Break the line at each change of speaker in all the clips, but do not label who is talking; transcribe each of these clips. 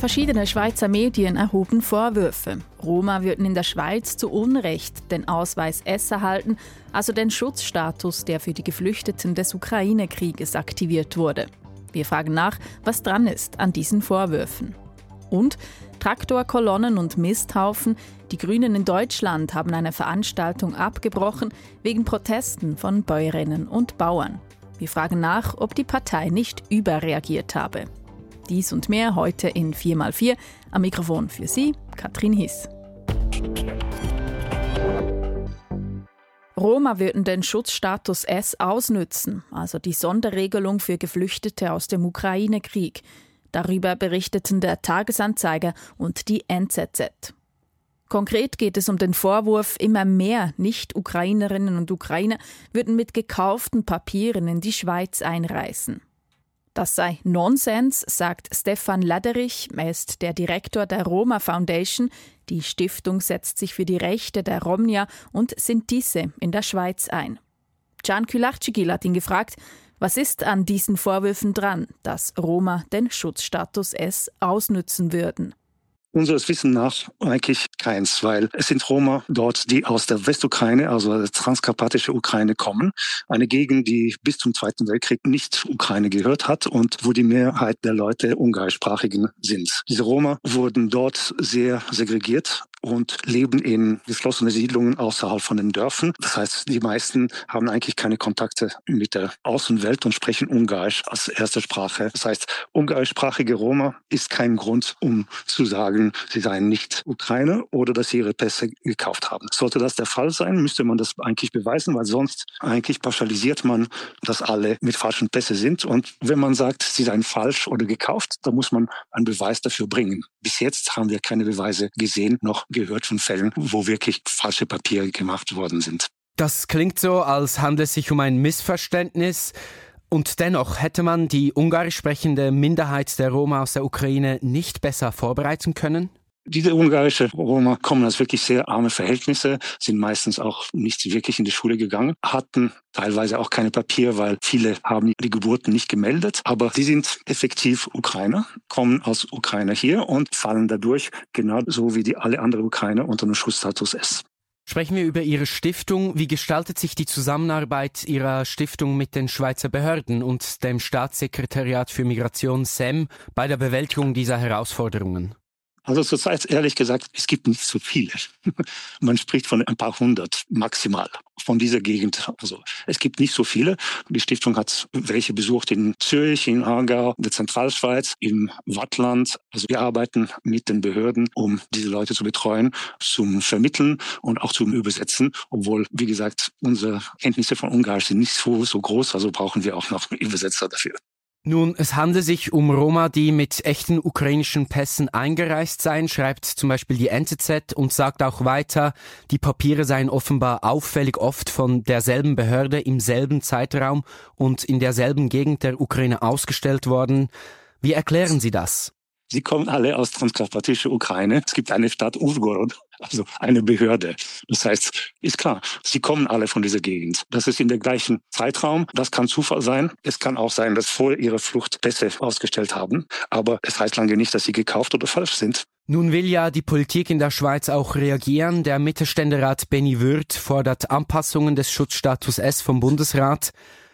Verschiedene Schweizer Medien erhoben Vorwürfe. Roma würden in der Schweiz zu Unrecht den Ausweis S erhalten, also den Schutzstatus, der für die Geflüchteten des Ukraine-Krieges aktiviert wurde. Wir fragen nach, was dran ist an diesen Vorwürfen. Und Traktorkolonnen und Misthaufen. Die Grünen in Deutschland haben eine Veranstaltung abgebrochen wegen Protesten von Bäuerinnen und Bauern. Wir fragen nach, ob die Partei nicht überreagiert habe. Dies und mehr heute in 4x4. Am Mikrofon für Sie, Katrin Hiss. Roma würden den Schutzstatus S ausnützen, also die Sonderregelung für Geflüchtete aus dem Ukraine-Krieg. Darüber berichteten der Tagesanzeiger und die NZZ. Konkret geht es um den Vorwurf, immer mehr Nicht-Ukrainerinnen und Ukrainer würden mit gekauften Papieren in die Schweiz einreisen. Das sei Nonsens, sagt Stefan Laderich. Er ist der Direktor der Roma Foundation. Die Stiftung setzt sich für die Rechte der Romnia und Sintise in der Schweiz ein. Can Külarcigil hat ihn gefragt, was ist an diesen Vorwürfen dran, dass Roma den Schutzstatus S ausnützen würden?
Unseres Wissens nach eigentlich keins, weil es sind Roma dort, die aus der Westukraine, also der transkarpatische Ukraine kommen. Eine Gegend, die bis zum Zweiten Weltkrieg nicht Ukraine gehört hat und wo die Mehrheit der Leute ungarischsprachigen sind. Diese Roma wurden dort sehr segregiert und leben in geschlossenen Siedlungen außerhalb von den Dörfern. Das heißt, die meisten haben eigentlich keine Kontakte mit der Außenwelt und sprechen Ungarisch als erste Sprache. Das heißt, ungarischsprachige Roma ist kein Grund, um zu sagen, sie seien nicht Ukrainer oder dass sie ihre Pässe gekauft haben. Sollte das der Fall sein, müsste man das eigentlich beweisen, weil sonst eigentlich pauschalisiert man, dass alle mit falschen Pässe sind. Und wenn man sagt, sie seien falsch oder gekauft, dann muss man einen Beweis dafür bringen. Bis jetzt haben wir keine Beweise gesehen, noch gehört von Fällen, wo wirklich falsche Papiere gemacht worden sind.
Das klingt so, als handle es sich um ein Missverständnis. Und dennoch hätte man die ungarisch sprechende Minderheit der Roma aus der Ukraine nicht besser vorbereiten können?
Diese ungarische Roma kommen aus wirklich sehr arme Verhältnisse, sind meistens auch nicht wirklich in die Schule gegangen, hatten teilweise auch keine Papiere, weil viele haben die Geburten nicht gemeldet. Aber sie sind effektiv Ukrainer, kommen aus Ukraine hier und fallen dadurch genauso wie die alle anderen Ukrainer unter dem Schutzstatus S.
Sprechen wir über Ihre Stiftung. Wie gestaltet sich die Zusammenarbeit Ihrer Stiftung mit den Schweizer Behörden und dem Staatssekretariat für Migration SEM bei der Bewältigung dieser Herausforderungen?
Also zurzeit ehrlich gesagt, es gibt nicht so viele. Man spricht von ein paar hundert maximal von dieser Gegend. Also es gibt nicht so viele. Die Stiftung hat welche besucht in Zürich, in Aargau, in der Zentralschweiz, im Wattland. Also wir arbeiten mit den Behörden, um diese Leute zu betreuen, zum Vermitteln und auch zum Übersetzen. Obwohl, wie gesagt, unsere Kenntnisse von Ungarisch sind nicht so, so groß, also brauchen wir auch noch Übersetzer dafür.
Nun, es handelt sich um Roma, die mit echten ukrainischen Pässen eingereist seien, schreibt zum Beispiel die NZZ und sagt auch weiter, die Papiere seien offenbar auffällig oft von derselben Behörde im selben Zeitraum und in derselben Gegend der Ukraine ausgestellt worden. Wie erklären Sie das?
Sie kommen alle aus transkarpatischer Ukraine. Es gibt eine Stadt Uvgorod, also eine Behörde. Das heißt, ist klar, sie kommen alle von dieser Gegend. Das ist in der gleichen Zeitraum. Das kann Zufall sein. Es kann auch sein, dass vor ihrer Flucht Pässe ausgestellt haben. Aber es heißt lange nicht, dass sie gekauft oder falsch sind.
Nun will ja die Politik in der Schweiz auch reagieren. Der Mittelständerat Benny Würth fordert Anpassungen des Schutzstatus S vom Bundesrat.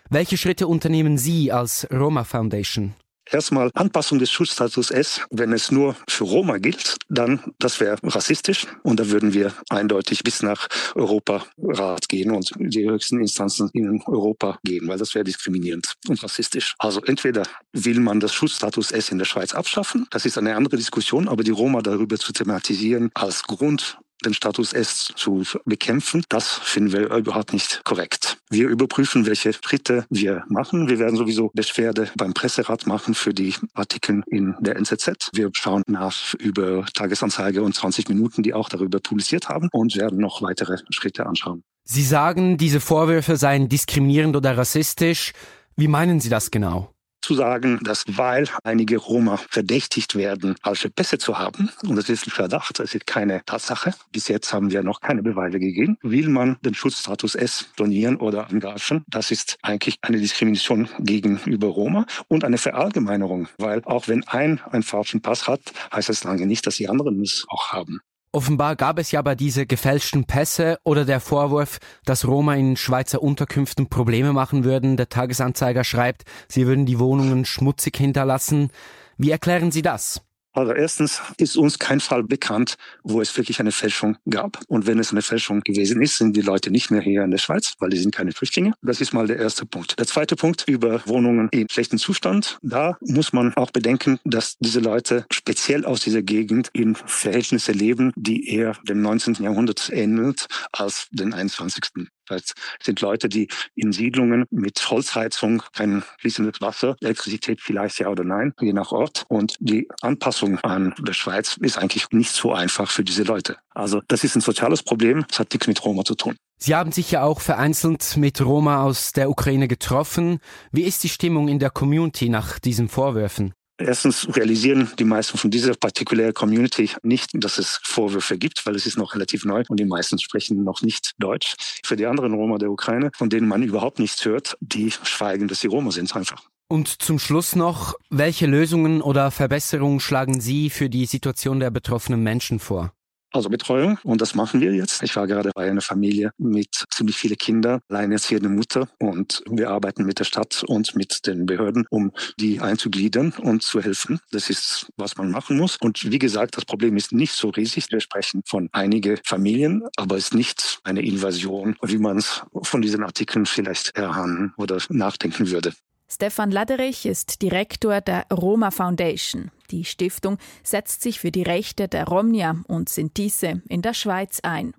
Welche Schritte unternehmen Sie als Roma Foundation?
Erstmal Anpassung des Schutzstatus S, wenn es nur für Roma gilt, dann das wäre rassistisch und da würden wir eindeutig bis nach Europarat gehen und die höchsten Instanzen in Europa gehen, weil das wäre diskriminierend und rassistisch. Also entweder will man das Schutzstatus S in der Schweiz abschaffen, das ist eine andere Diskussion, aber die Roma darüber zu thematisieren als Grund den Status S zu bekämpfen. Das finden wir überhaupt nicht korrekt. Wir überprüfen, welche Schritte wir machen. Wir werden sowieso Beschwerde beim Presserat machen für die Artikel in der NZZ. Wir schauen nach über Tagesanzeige und 20 Minuten, die auch darüber publiziert haben und werden noch weitere Schritte anschauen.
Sie sagen, diese Vorwürfe seien diskriminierend oder rassistisch. Wie meinen Sie das genau?
Zu sagen, dass weil einige Roma verdächtigt werden, falsche Pässe zu haben, und das ist ein Verdacht, das ist keine Tatsache, bis jetzt haben wir noch keine Beweise gegeben, will man den Schutzstatus S donieren oder angaschen. Das ist eigentlich eine Diskrimination gegenüber Roma und eine Verallgemeinerung, weil auch wenn ein einen falschen Pass hat, heißt das lange nicht, dass die anderen es auch haben.
Offenbar gab es ja bei diese gefälschten Pässe oder der Vorwurf, dass Roma in Schweizer Unterkünften Probleme machen würden. Der Tagesanzeiger schreibt, sie würden die Wohnungen schmutzig hinterlassen. Wie erklären Sie das?
Also erstens ist uns kein Fall bekannt, wo es wirklich eine Fälschung gab. Und wenn es eine Fälschung gewesen ist, sind die Leute nicht mehr hier in der Schweiz, weil die sind keine Flüchtlinge. Das ist mal der erste Punkt. Der zweite Punkt über Wohnungen in schlechtem Zustand. Da muss man auch bedenken, dass diese Leute speziell aus dieser Gegend in Verhältnisse leben, die eher dem 19. Jahrhundert ähnelt als den 21. Das sind Leute, die in Siedlungen mit Holzheizung, kein fließendes Wasser, Elektrizität vielleicht ja oder nein, je nach Ort. Und die Anpassung an der Schweiz ist eigentlich nicht so einfach für diese Leute. Also das ist ein soziales Problem, das hat nichts mit Roma zu tun.
Sie haben sich ja auch vereinzelt mit Roma aus der Ukraine getroffen. Wie ist die Stimmung in der Community nach diesen Vorwürfen?
Erstens realisieren die meisten von dieser particular Community nicht, dass es Vorwürfe gibt, weil es ist noch relativ neu und die meisten sprechen noch nicht Deutsch. Für die anderen Roma der Ukraine, von denen man überhaupt nichts hört, die schweigen, dass sie Roma sind einfach.
Und zum Schluss noch, welche Lösungen oder Verbesserungen schlagen Sie für die Situation der betroffenen Menschen vor?
Also Betreuung und das machen wir jetzt. Ich war gerade bei einer Familie mit ziemlich vielen Kindern, alleinerziehende Mutter und wir arbeiten mit der Stadt und mit den Behörden, um die einzugliedern und zu helfen. Das ist, was man machen muss. Und wie gesagt, das Problem ist nicht so riesig. Wir sprechen von einigen Familien, aber es ist nicht eine Invasion, wie man es von diesen Artikeln vielleicht erahnen oder nachdenken würde.
Stefan Laderich ist Direktor der Roma Foundation. Die Stiftung setzt sich für die Rechte der Romnia und Sintise in der Schweiz ein.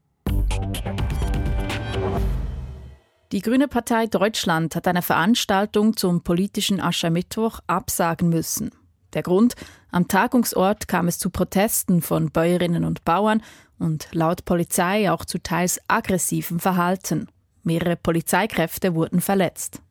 Die Grüne Partei Deutschland hat eine Veranstaltung zum politischen Aschermittwoch absagen müssen. Der Grund, am Tagungsort kam es zu Protesten von Bäuerinnen und Bauern und laut Polizei auch zu teils aggressivem Verhalten. Mehrere Polizeikräfte wurden verletzt.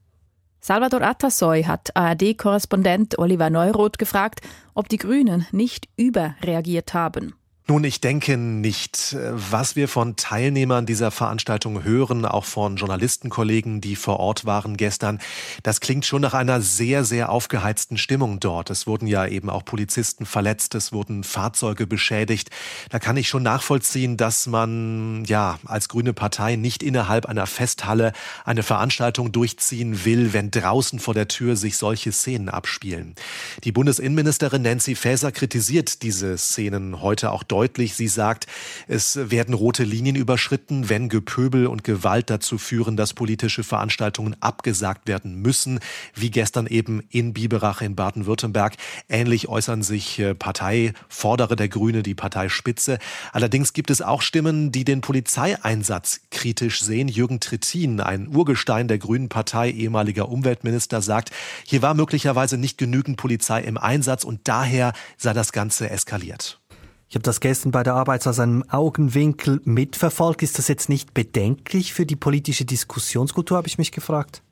Salvador Atasoy hat ARD-Korrespondent Oliver Neuroth gefragt, ob die Grünen nicht überreagiert haben.
Nun, ich denke nicht. Was wir von Teilnehmern dieser Veranstaltung hören, auch von Journalistenkollegen, die vor Ort waren gestern, das klingt schon nach einer sehr, sehr aufgeheizten Stimmung dort. Es wurden ja eben auch Polizisten verletzt, es wurden Fahrzeuge beschädigt. Da kann ich schon nachvollziehen, dass man ja als grüne Partei nicht innerhalb einer Festhalle eine Veranstaltung durchziehen will, wenn draußen vor der Tür sich solche Szenen abspielen. Die Bundesinnenministerin Nancy Faeser kritisiert diese Szenen heute auch deutlich. Sie sagt, es werden rote Linien überschritten, wenn Gepöbel und Gewalt dazu führen, dass politische Veranstaltungen abgesagt werden müssen, wie gestern eben in Biberach in Baden-Württemberg. Ähnlich äußern sich äh, Parteivordere der Grüne, die Parteispitze. Allerdings gibt es auch Stimmen, die den Polizeieinsatz kritisch sehen. Jürgen Trittin, ein Urgestein der Grünen Partei, ehemaliger Umweltminister, sagt, hier war möglicherweise nicht genügend Polizei im Einsatz und daher sei das Ganze eskaliert.
Ich habe das gestern bei der Arbeit aus einem Augenwinkel mitverfolgt. Ist das jetzt nicht bedenklich für die politische Diskussionskultur, habe ich mich gefragt.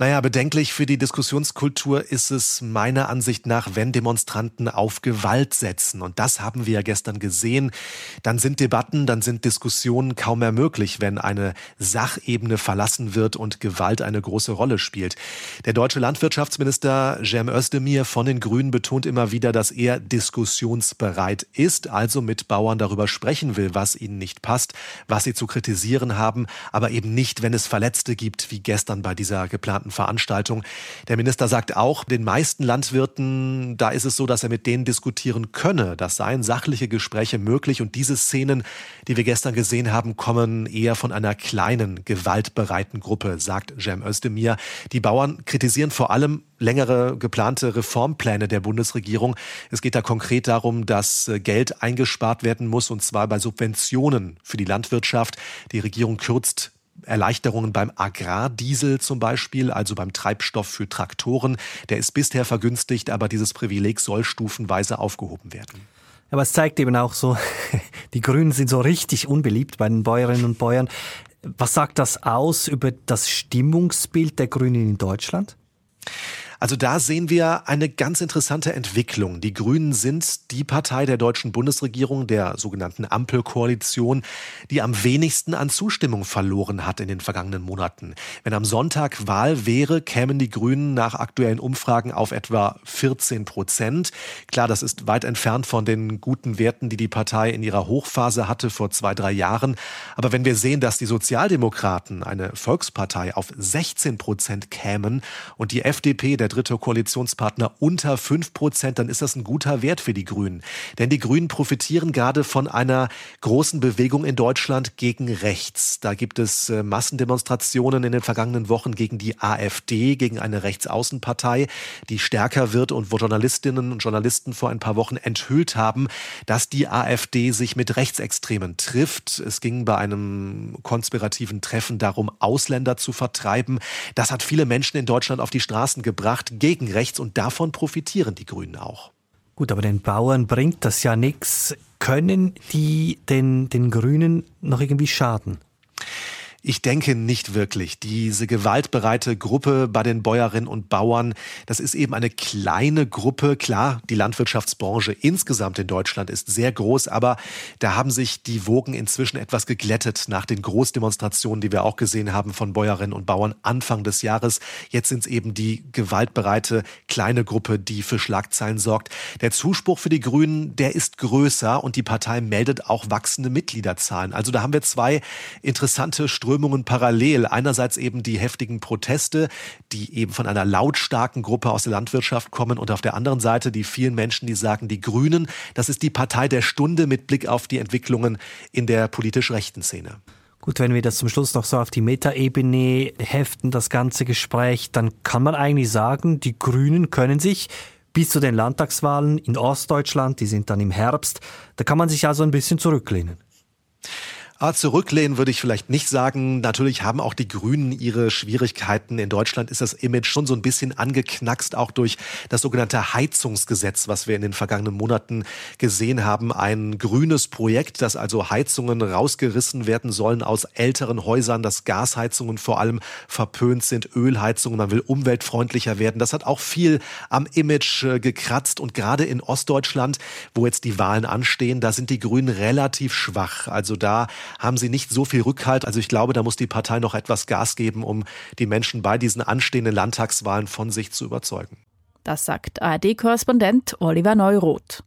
Naja, bedenklich für die Diskussionskultur ist es meiner Ansicht nach, wenn Demonstranten auf Gewalt setzen. Und das haben wir ja gestern gesehen. Dann sind Debatten, dann sind Diskussionen kaum mehr möglich, wenn eine Sachebene verlassen wird und Gewalt eine große Rolle spielt. Der deutsche Landwirtschaftsminister Cem Özdemir von den Grünen betont immer wieder, dass er diskussionsbereit ist, also mit Bauern darüber sprechen will, was ihnen nicht passt, was sie zu kritisieren haben, aber eben nicht, wenn es Verletzte gibt, wie gestern bei dieser geplanten geplanten Veranstaltung. Der Minister sagt auch, den meisten Landwirten, da ist es so, dass er mit denen diskutieren könne. Das seien sachliche Gespräche möglich und diese Szenen, die wir gestern gesehen haben, kommen eher von einer kleinen, gewaltbereiten Gruppe, sagt Cem Özdemir. Die Bauern kritisieren vor allem längere geplante Reformpläne der Bundesregierung. Es geht da konkret darum, dass äh, Geld eingespart werden muss, und zwar bei Subventionen für die Landwirtschaft. Die Regierung kürzt Erleichterungen beim Agrardiesel zum Beispiel, also beim Treibstoff für Traktoren. Der ist bisher vergünstigt, aber dieses Privileg soll stufenweise aufgehoben werden.
Aber es zeigt eben auch so, die Grünen sind so richtig unbeliebt bei den Bäuerinnen und Bäuern. Was sagt das aus über das Stimmungsbild der Grünen in Deutschland?
Also da sehen wir eine ganz interessante Entwicklung. Die Grünen sind die Partei der deutschen Bundesregierung, der sogenannten Ampelkoalition, die am wenigsten an Zustimmung verloren hat in den vergangenen Monaten. Wenn am Sonntag Wahl wäre, kämen die Grünen nach aktuellen Umfragen auf etwa 14 Prozent. Klar, das ist weit entfernt von den guten Werten, die die Partei in ihrer Hochphase hatte vor zwei, drei Jahren. Aber wenn wir sehen, dass die Sozialdemokraten, eine Volkspartei, auf 16 Prozent kämen und die FDP, der dritte Koalitionspartner, unter 5 Prozent, dann ist das ein guter Wert für die Grünen. Denn die Grünen profitieren gerade von einer großen Bewegung in Deutschland gegen rechts. Da gibt es äh, Massendemonstrationen in den vergangenen Wochen gegen die AfD, gegen eine Rechtsaußenpartei, die stärker wird und wo Journalistinnen und Journalisten vor ein paar Wochen enthüllt haben, dass die AfD sich mit Rechtsextremen trifft. Es ging bei einem konspirativen Treffen darum, Ausländer zu vertreiben. Das hat viele Menschen in Deutschland auf die Straßen gebracht gegen rechts und davon profitieren die Grünen auch.
Gut, aber den Bauern bringt das ja nichts. Können die den, den Grünen noch irgendwie schaden?
Ich denke nicht wirklich. Diese gewaltbereite Gruppe bei den Bäuerinnen und Bauern, das ist eben eine kleine Gruppe. Klar, die Landwirtschaftsbranche insgesamt in Deutschland ist sehr groß, aber da haben sich die Wogen inzwischen etwas geglättet nach den Großdemonstrationen, die wir auch gesehen haben von Bäuerinnen und Bauern Anfang des Jahres. Jetzt sind es eben die gewaltbereite kleine Gruppe, die für Schlagzeilen sorgt. Der Zuspruch für die Grünen, der ist größer und die Partei meldet auch wachsende Mitgliederzahlen. Also da haben wir zwei interessante Strömungen Strömungen parallel. Einerseits eben die heftigen Proteste, die eben von einer lautstarken Gruppe aus der Landwirtschaft kommen und auf der anderen Seite die vielen Menschen, die sagen, die Grünen, das ist die Partei der Stunde mit Blick auf die Entwicklungen in der politisch rechten Szene.
Gut, wenn wir das zum Schluss noch so auf die Metaebene heften, das ganze Gespräch, dann kann man eigentlich sagen, die Grünen können sich bis zu den Landtagswahlen in Ostdeutschland, die sind dann im Herbst, da kann man sich also ein bisschen zurücklehnen.
Ah, zurücklehnen würde ich vielleicht nicht sagen. Natürlich haben auch die Grünen ihre Schwierigkeiten. In Deutschland ist das Image schon so ein bisschen angeknackst, auch durch das sogenannte Heizungsgesetz, was wir in den vergangenen Monaten gesehen haben. Ein grünes Projekt, dass also Heizungen rausgerissen werden sollen aus älteren Häusern, dass Gasheizungen vor allem verpönt sind, Ölheizungen, man will umweltfreundlicher werden. Das hat auch viel am Image äh, gekratzt und gerade in Ostdeutschland, wo jetzt die Wahlen anstehen, da sind die Grünen relativ schwach. Also da haben sie nicht so viel Rückhalt. Also ich glaube, da muss die Partei noch etwas Gas geben, um die Menschen bei diesen anstehenden Landtagswahlen von sich zu überzeugen.
Das sagt ARD-Korrespondent Oliver Neuroth.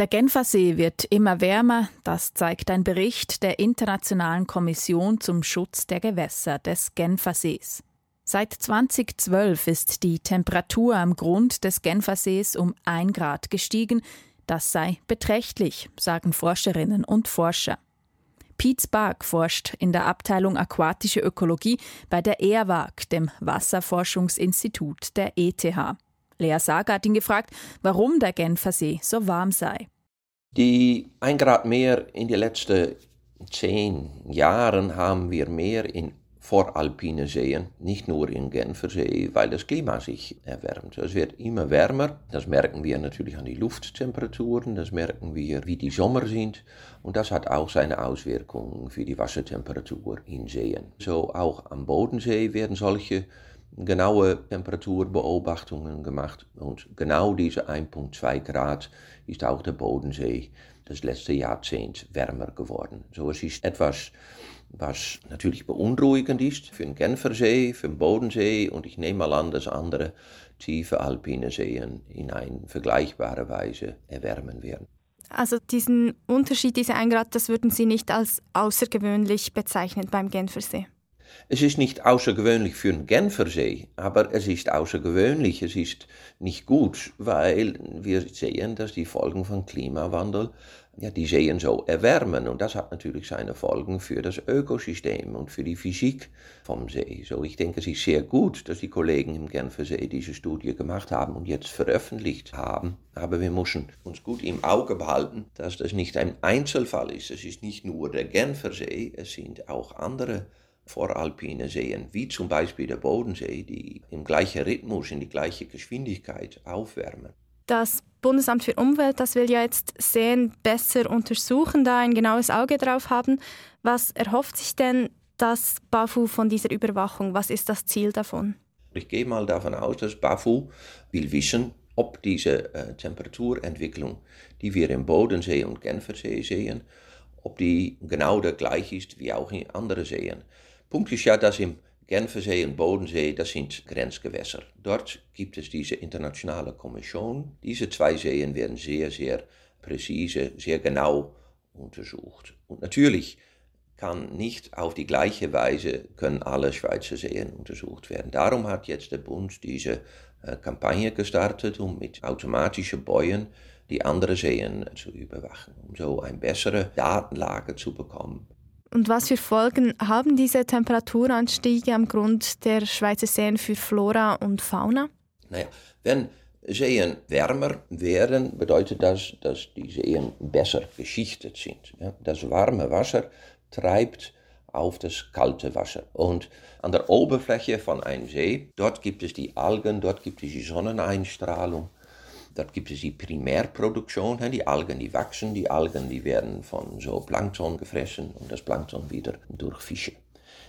Der Genfersee wird immer wärmer, das zeigt ein Bericht der Internationalen Kommission zum Schutz der Gewässer des Genfersees. Seit 2012 ist die Temperatur am Grund des Genfersees um ein Grad gestiegen, das sei beträchtlich, sagen Forscherinnen und Forscher. Pete Spark forscht in der Abteilung Aquatische Ökologie bei der ERWAG, dem Wasserforschungsinstitut der ETH. Lea Sager hat ihn gefragt, warum der Genfersee so warm sei.
Die ein Grad mehr in den letzten zehn Jahren haben wir mehr in voralpine Seen, nicht nur in Genfersee, weil das Klima sich erwärmt. Es wird immer wärmer, das merken wir natürlich an die Lufttemperaturen, das merken wir, wie die Sommer sind und das hat auch seine Auswirkungen für die Wassertemperatur in Seen. So auch am Bodensee werden solche genaue Temperaturbeobachtungen gemacht und genau diese 1,2 Grad ist auch der Bodensee das letzte Jahrzehnt wärmer geworden. So es ist etwas was natürlich beunruhigend ist für den Genfersee, für den Bodensee und ich nehme mal an, dass andere tiefe alpine Seen in eine vergleichbare Weise erwärmen werden.
Also diesen Unterschied, diese 1 Grad, das würden Sie nicht als außergewöhnlich bezeichnen beim Genfersee?
Es ist nicht außergewöhnlich für den Genfersee, aber es ist außergewöhnlich, es ist nicht gut, weil wir sehen, dass die Folgen von Klimawandel ja, die Seen so erwärmen. Und das hat natürlich seine Folgen für das Ökosystem und für die Physik vom See. So, ich denke, es ist sehr gut, dass die Kollegen im Genfersee diese Studie gemacht haben und jetzt veröffentlicht haben. Aber wir müssen uns gut im Auge behalten, dass das nicht ein Einzelfall ist. Es ist nicht nur der Genfersee, es sind auch andere voralpine Seen, wie zum Beispiel der Bodensee, die im gleichen Rhythmus, in die gleiche Geschwindigkeit aufwärmen.
Das Bundesamt für Umwelt, das will ja jetzt Seen besser untersuchen, da ein genaues Auge drauf haben. Was erhofft sich denn das BAFU von dieser Überwachung? Was ist das Ziel davon?
ich gehe mal davon aus, dass BAFU will wissen, ob diese äh, Temperaturentwicklung, die wir im Bodensee und Genfersee sehen, ob die genau der gleich ist wie auch in anderen Seen. Punkt ist ja, dass im Genfersee und Bodensee, das sind Grenzgewässer. Dort gibt es diese internationale Kommission. Diese zwei Seen werden sehr, sehr präzise, sehr genau untersucht. Und natürlich kann nicht auf die gleiche Weise können alle Schweizer Seen untersucht werden. Darum hat jetzt der Bund diese äh, Kampagne gestartet, um mit automatischen Bäuen die anderen Seen zu überwachen, um so eine bessere Datenlage zu bekommen.
Und was für Folgen haben diese Temperaturanstiege am Grund der Schweizer Seen für Flora und Fauna?
Naja, wenn Seen wärmer werden, bedeutet das, dass die Seen besser geschichtet sind. Ja, das warme Wasser treibt auf das kalte Wasser. Und an der Oberfläche von einem See, dort gibt es die Algen, dort gibt es die Sonneneinstrahlung. Dort gibt es die Primärproduktion, die Algen, die wachsen, die Algen, die werden von so Plankton gefressen und das Plankton wieder durch Fische.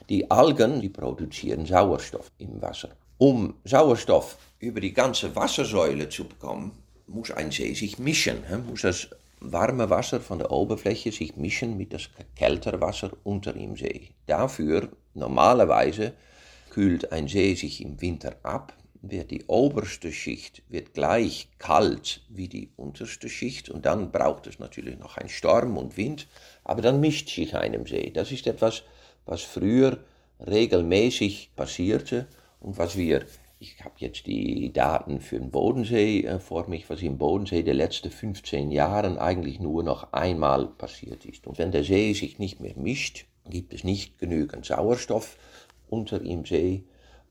Die Algen, die produzieren Sauerstoff im Wasser. Um Sauerstoff über die ganze Wassersäule zu bekommen, muss ein See sich mischen, muss das warme Wasser von der Oberfläche sich mischen mit das kältere Wasser unter dem See. Dafür, normalerweise, kühlt ein See sich im Winter ab, wird die oberste Schicht wird gleich kalt wie die unterste Schicht und dann braucht es natürlich noch einen Sturm und Wind, aber dann mischt sich einem See. Das ist etwas, was früher regelmäßig passierte und was wir, ich habe jetzt die Daten für den Bodensee äh, vor mich, was im Bodensee der letzten 15 Jahren eigentlich nur noch einmal passiert ist. Und wenn der See sich nicht mehr mischt, gibt es nicht genügend Sauerstoff unter im See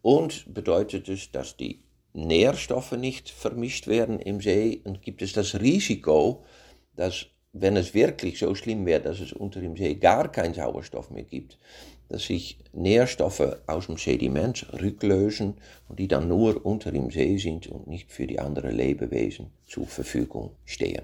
und bedeutet es, dass die Nährstoffe nicht vermischt werden im See und gibt es das Risiko, dass wenn es wirklich so schlimm wäre, dass es unter dem See gar keinen Sauerstoff mehr gibt, dass sich Nährstoffe aus dem Sediment rücklösen und die dann nur unter dem See sind und nicht für die anderen Lebewesen zur Verfügung stehen.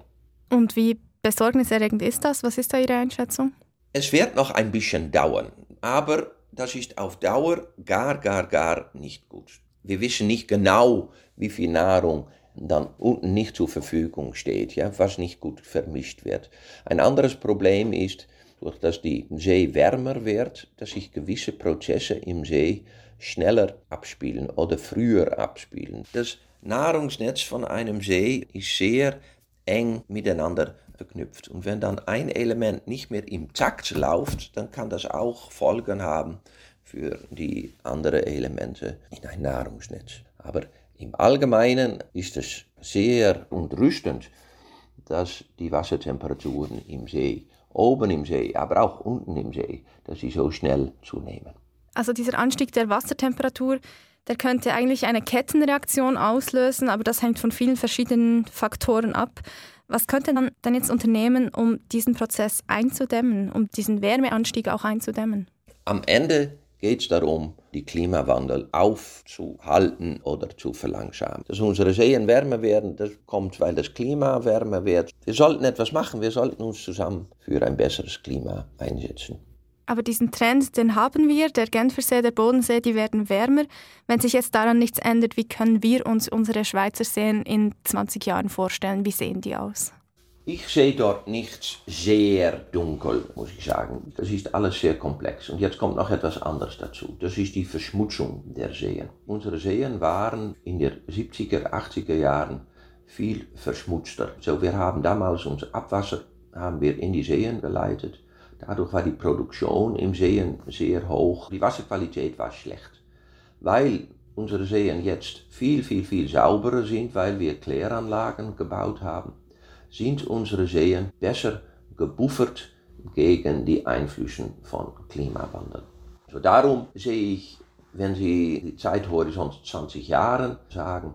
Und wie besorgniserregend ist das? Was ist da Ihre Einschätzung?
Es wird noch ein bisschen dauern, aber das ist auf Dauer gar, gar, gar nicht gut. Wir wissen nicht genau, wie viel Nahrung dann unten nicht zur Verfügung steht, ja, was nicht gut vermischt wird. Ein anderes Problem ist, durch dass die See wärmer wird, dass sich gewisse Prozesse im See schneller abspielen oder früher abspielen. Das Nahrungsnetz von einem See ist sehr eng miteinander verknüpft. Und wenn dann ein Element nicht mehr im Takt läuft, dann kann das auch Folgen haben für die anderen Elemente in ein Nahrungsnetz. Aber im Allgemeinen ist es sehr entrüstend, dass die Wassertemperaturen im See, oben im See, aber auch unten im See, dass sie so schnell zunehmen.
Also dieser Anstieg der Wassertemperatur, der könnte eigentlich eine Kettenreaktion auslösen, aber das hängt von vielen verschiedenen Faktoren ab. Was könnte man dann jetzt unternehmen, um diesen Prozess einzudämmen, um diesen Wärmeanstieg auch einzudämmen?
Am Ende geht es darum, die Klimawandel aufzuhalten oder zu verlangsamen. Dass unsere Seen wärmer werden, das kommt, weil das Klima wärmer wird. Wir sollten etwas machen, wir sollten uns zusammen für ein besseres Klima einsetzen.
Aber diesen Trend, den haben wir. Der Genfersee, der Bodensee, die werden wärmer. Wenn sich jetzt daran nichts ändert, wie können wir uns unsere Schweizer Seen in 20 Jahren vorstellen? Wie sehen die aus?
Ich sehe dort nichts sehr dunkel, muss ich sagen. Das ist alles sehr komplex. Und jetzt kommt noch etwas anderes dazu. Das ist die Verschmutzung der Seen. Unsere Seen waren in den 70er, 80er Jahren viel verschmutzter. So, wir haben damals unser Abwasser haben wir in die Seen geleitet Dadurch war die Produktion im Seen sehr hoch. Die Wasserqualität war schlecht. Weil unsere Seen jetzt viel, viel, viel sauberer sind, weil wir Kläranlagen gebaut haben, sind unsere Seen besser gebuffert gegen die Einflüsse von Klimawandel. So darum sehe ich, wenn Sie die Zeithorizont 20 Jahre sagen,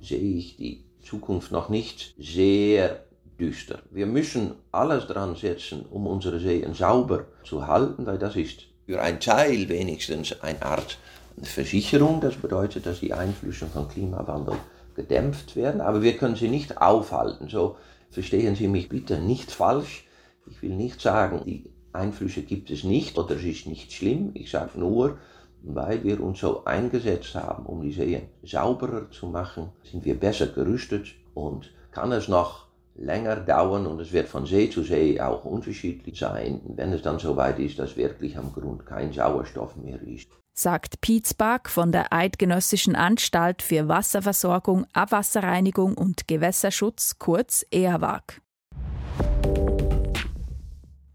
sehe ich die Zukunft noch nicht sehr düster. Wir müssen alles dran setzen, um unsere Seen sauber zu halten, weil das ist für einen Teil wenigstens eine Art Versicherung. Das bedeutet, dass die Einflüsse von Klimawandel gedämpft werden, aber wir können sie nicht aufhalten. So verstehen Sie mich bitte nicht falsch. Ich will nicht sagen, die Einflüsse gibt es nicht oder es ist nicht schlimm. Ich sage nur, weil wir uns so eingesetzt haben, um die Seen sauberer zu machen, sind wir besser gerüstet und kann es noch länger dauern und es wird von See zu See auch unterschiedlich sein, wenn es dann soweit ist, dass wirklich am Grund kein Sauerstoff mehr ist.
Sagt Pietz Back von der Eidgenössischen Anstalt für Wasserversorgung, Abwasserreinigung und Gewässerschutz, kurz EAWAG.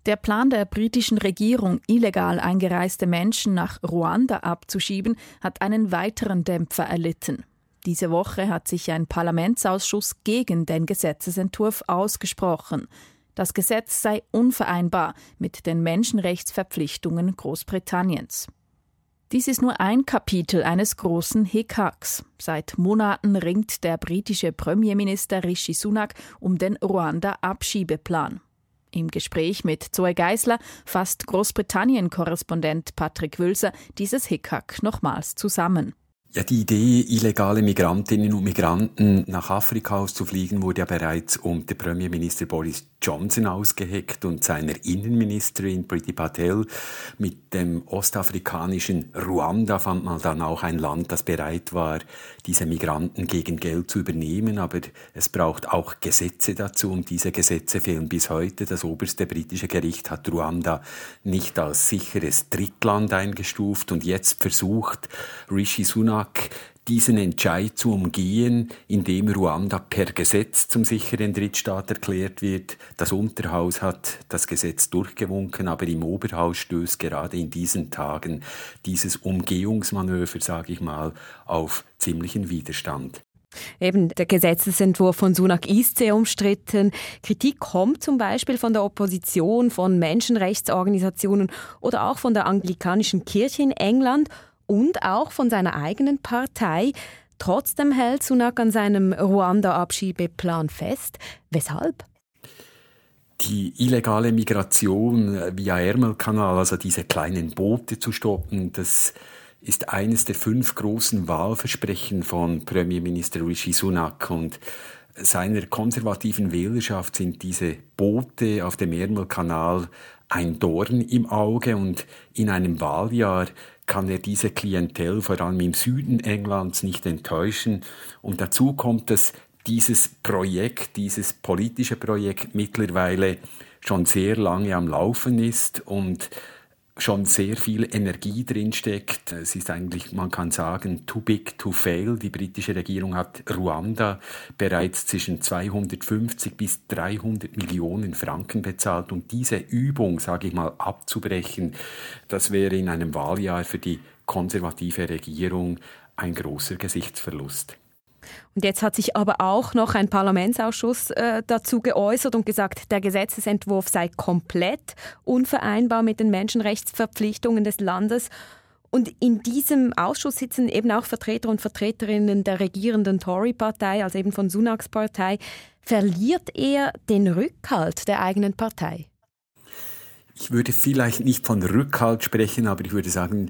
Der Plan der britischen Regierung, illegal eingereiste Menschen nach Ruanda abzuschieben, hat einen weiteren Dämpfer erlitten. Diese Woche hat sich ein Parlamentsausschuss gegen den Gesetzesentwurf ausgesprochen. Das Gesetz sei unvereinbar mit den Menschenrechtsverpflichtungen Großbritanniens. Dies ist nur ein Kapitel eines großen Hickhacks. Seit Monaten ringt der britische Premierminister Rishi Sunak um den Ruanda-Abschiebeplan. Im Gespräch mit Zoe Geisler fasst Großbritannien-Korrespondent Patrick Wülser dieses Hickhack nochmals zusammen.
Ja, die Idee, illegale Migrantinnen und Migranten nach Afrika auszufliegen, wurde ja bereits unter Premierminister Boris Johnson ausgeheckt und seiner Innenministerin Priti Patel. Mit dem ostafrikanischen Ruanda fand man dann auch ein Land, das bereit war, diese Migranten gegen Geld zu übernehmen. Aber es braucht auch Gesetze dazu und diese Gesetze fehlen bis heute. Das oberste britische Gericht hat Ruanda nicht als sicheres Drittland eingestuft und jetzt versucht Rishi Sunak diesen Entscheid zu umgehen, indem Ruanda per Gesetz zum sicheren Drittstaat erklärt wird. Das Unterhaus hat das Gesetz durchgewunken, aber im Oberhaus stößt gerade in diesen Tagen dieses Umgehungsmanöver, sage ich mal, auf ziemlichen Widerstand.
Eben, der Gesetzesentwurf von Sunak ist sehr umstritten. Kritik kommt zum Beispiel von der Opposition, von Menschenrechtsorganisationen oder auch von der anglikanischen Kirche in England und auch von seiner eigenen Partei. Trotzdem hält Sunak an seinem Ruanda-Abschiebeplan fest. Weshalb?
Die illegale Migration via Ärmelkanal, also diese kleinen Boote zu stoppen, das ist eines der fünf großen Wahlversprechen von Premierminister Rishi Sunak und seiner konservativen Wählerschaft sind diese Boote auf dem Ärmelkanal ein Dorn im Auge und in einem Wahljahr kann er diese Klientel vor allem im Süden Englands nicht enttäuschen. Und dazu kommt, dass dieses Projekt, dieses politische Projekt mittlerweile schon sehr lange am Laufen ist und schon sehr viel Energie drin steckt. Es ist eigentlich, man kann sagen, too big to fail. Die britische Regierung hat Ruanda bereits zwischen 250 bis 300 Millionen Franken bezahlt und diese Übung, sage ich mal, abzubrechen, das wäre in einem Wahljahr für die konservative Regierung ein großer Gesichtsverlust.
Und jetzt hat sich aber auch noch ein Parlamentsausschuss äh, dazu geäußert und gesagt, der Gesetzesentwurf sei komplett unvereinbar mit den Menschenrechtsverpflichtungen des Landes. Und in diesem Ausschuss sitzen eben auch Vertreter und Vertreterinnen der regierenden Tory-Partei, also eben von Sunaks Partei. Verliert er den Rückhalt der eigenen Partei?
Ich würde vielleicht nicht von Rückhalt sprechen, aber ich würde sagen,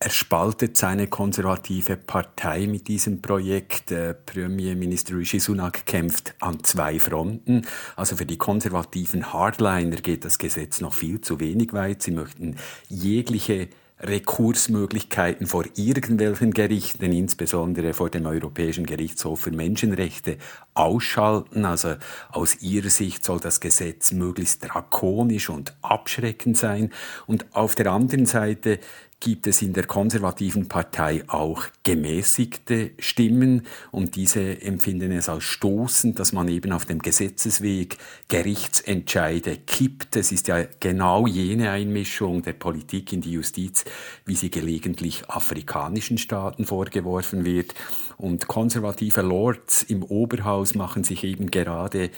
er spaltet seine konservative Partei mit diesem Projekt. Premierminister Rishi Sunak kämpft an zwei Fronten. Also für die konservativen Hardliner geht das Gesetz noch viel zu wenig weit. Sie möchten jegliche Rekursmöglichkeiten vor irgendwelchen Gerichten, insbesondere vor dem Europäischen Gerichtshof für Menschenrechte, ausschalten. Also aus ihrer Sicht soll das Gesetz möglichst drakonisch und abschreckend sein. Und auf der anderen Seite gibt es in der konservativen Partei auch gemäßigte Stimmen und diese empfinden es als stoßend, dass man eben auf dem Gesetzesweg Gerichtsentscheide kippt. Es ist ja genau jene Einmischung der Politik in die Justiz, wie sie gelegentlich afrikanischen Staaten vorgeworfen wird. Und konservative Lords im Oberhaus machen sich eben gerade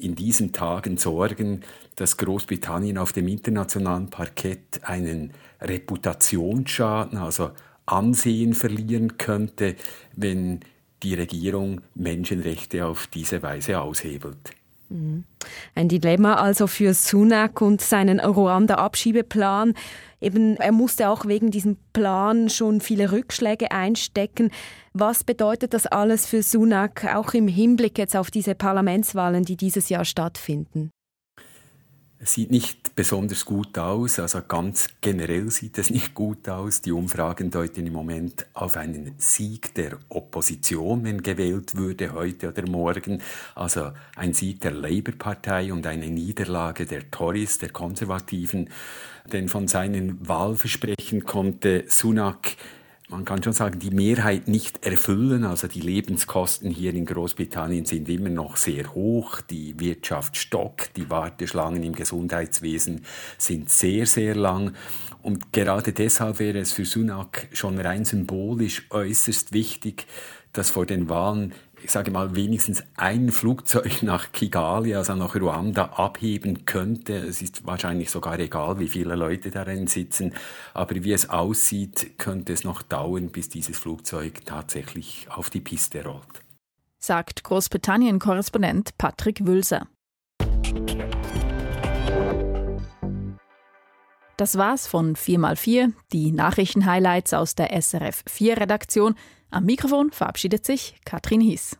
in diesen Tagen Sorgen, dass Großbritannien auf dem internationalen Parkett einen Reputationsschaden, also Ansehen verlieren könnte, wenn die Regierung Menschenrechte auf diese Weise aushebelt.
Mhm. Ein Dilemma also für Sunak und seinen Ruanda-Abschiebeplan. Eben, er musste auch wegen diesem Plan schon viele Rückschläge einstecken. Was bedeutet das alles für Sunak, auch im Hinblick jetzt auf diese Parlamentswahlen, die dieses Jahr stattfinden?
Sieht nicht besonders gut aus, also ganz generell sieht es nicht gut aus. Die Umfragen deuten im Moment auf einen Sieg der Opposition, wenn gewählt würde, heute oder morgen. Also ein Sieg der Labour-Partei und eine Niederlage der Tories, der Konservativen. Denn von seinen Wahlversprechen konnte Sunak man kann schon sagen, die Mehrheit nicht erfüllen. Also die Lebenskosten hier in Großbritannien sind immer noch sehr hoch. Die Wirtschaft stockt. Die Warteschlangen im Gesundheitswesen sind sehr, sehr lang. Und gerade deshalb wäre es für Sunak schon rein symbolisch äußerst wichtig, dass vor den Wahlen ich sage mal, wenigstens ein Flugzeug nach Kigali, also nach Ruanda, abheben könnte. Es ist wahrscheinlich sogar egal, wie viele Leute darin sitzen. Aber wie es aussieht, könnte es noch dauern, bis dieses Flugzeug tatsächlich auf die Piste rollt.
Sagt Großbritannien-Korrespondent Patrick Wülser. Das war's von 4x4, die Nachrichtenhighlights aus der SRF 4 Redaktion. Am Mikrofon verabschiedet sich Katrin Hies.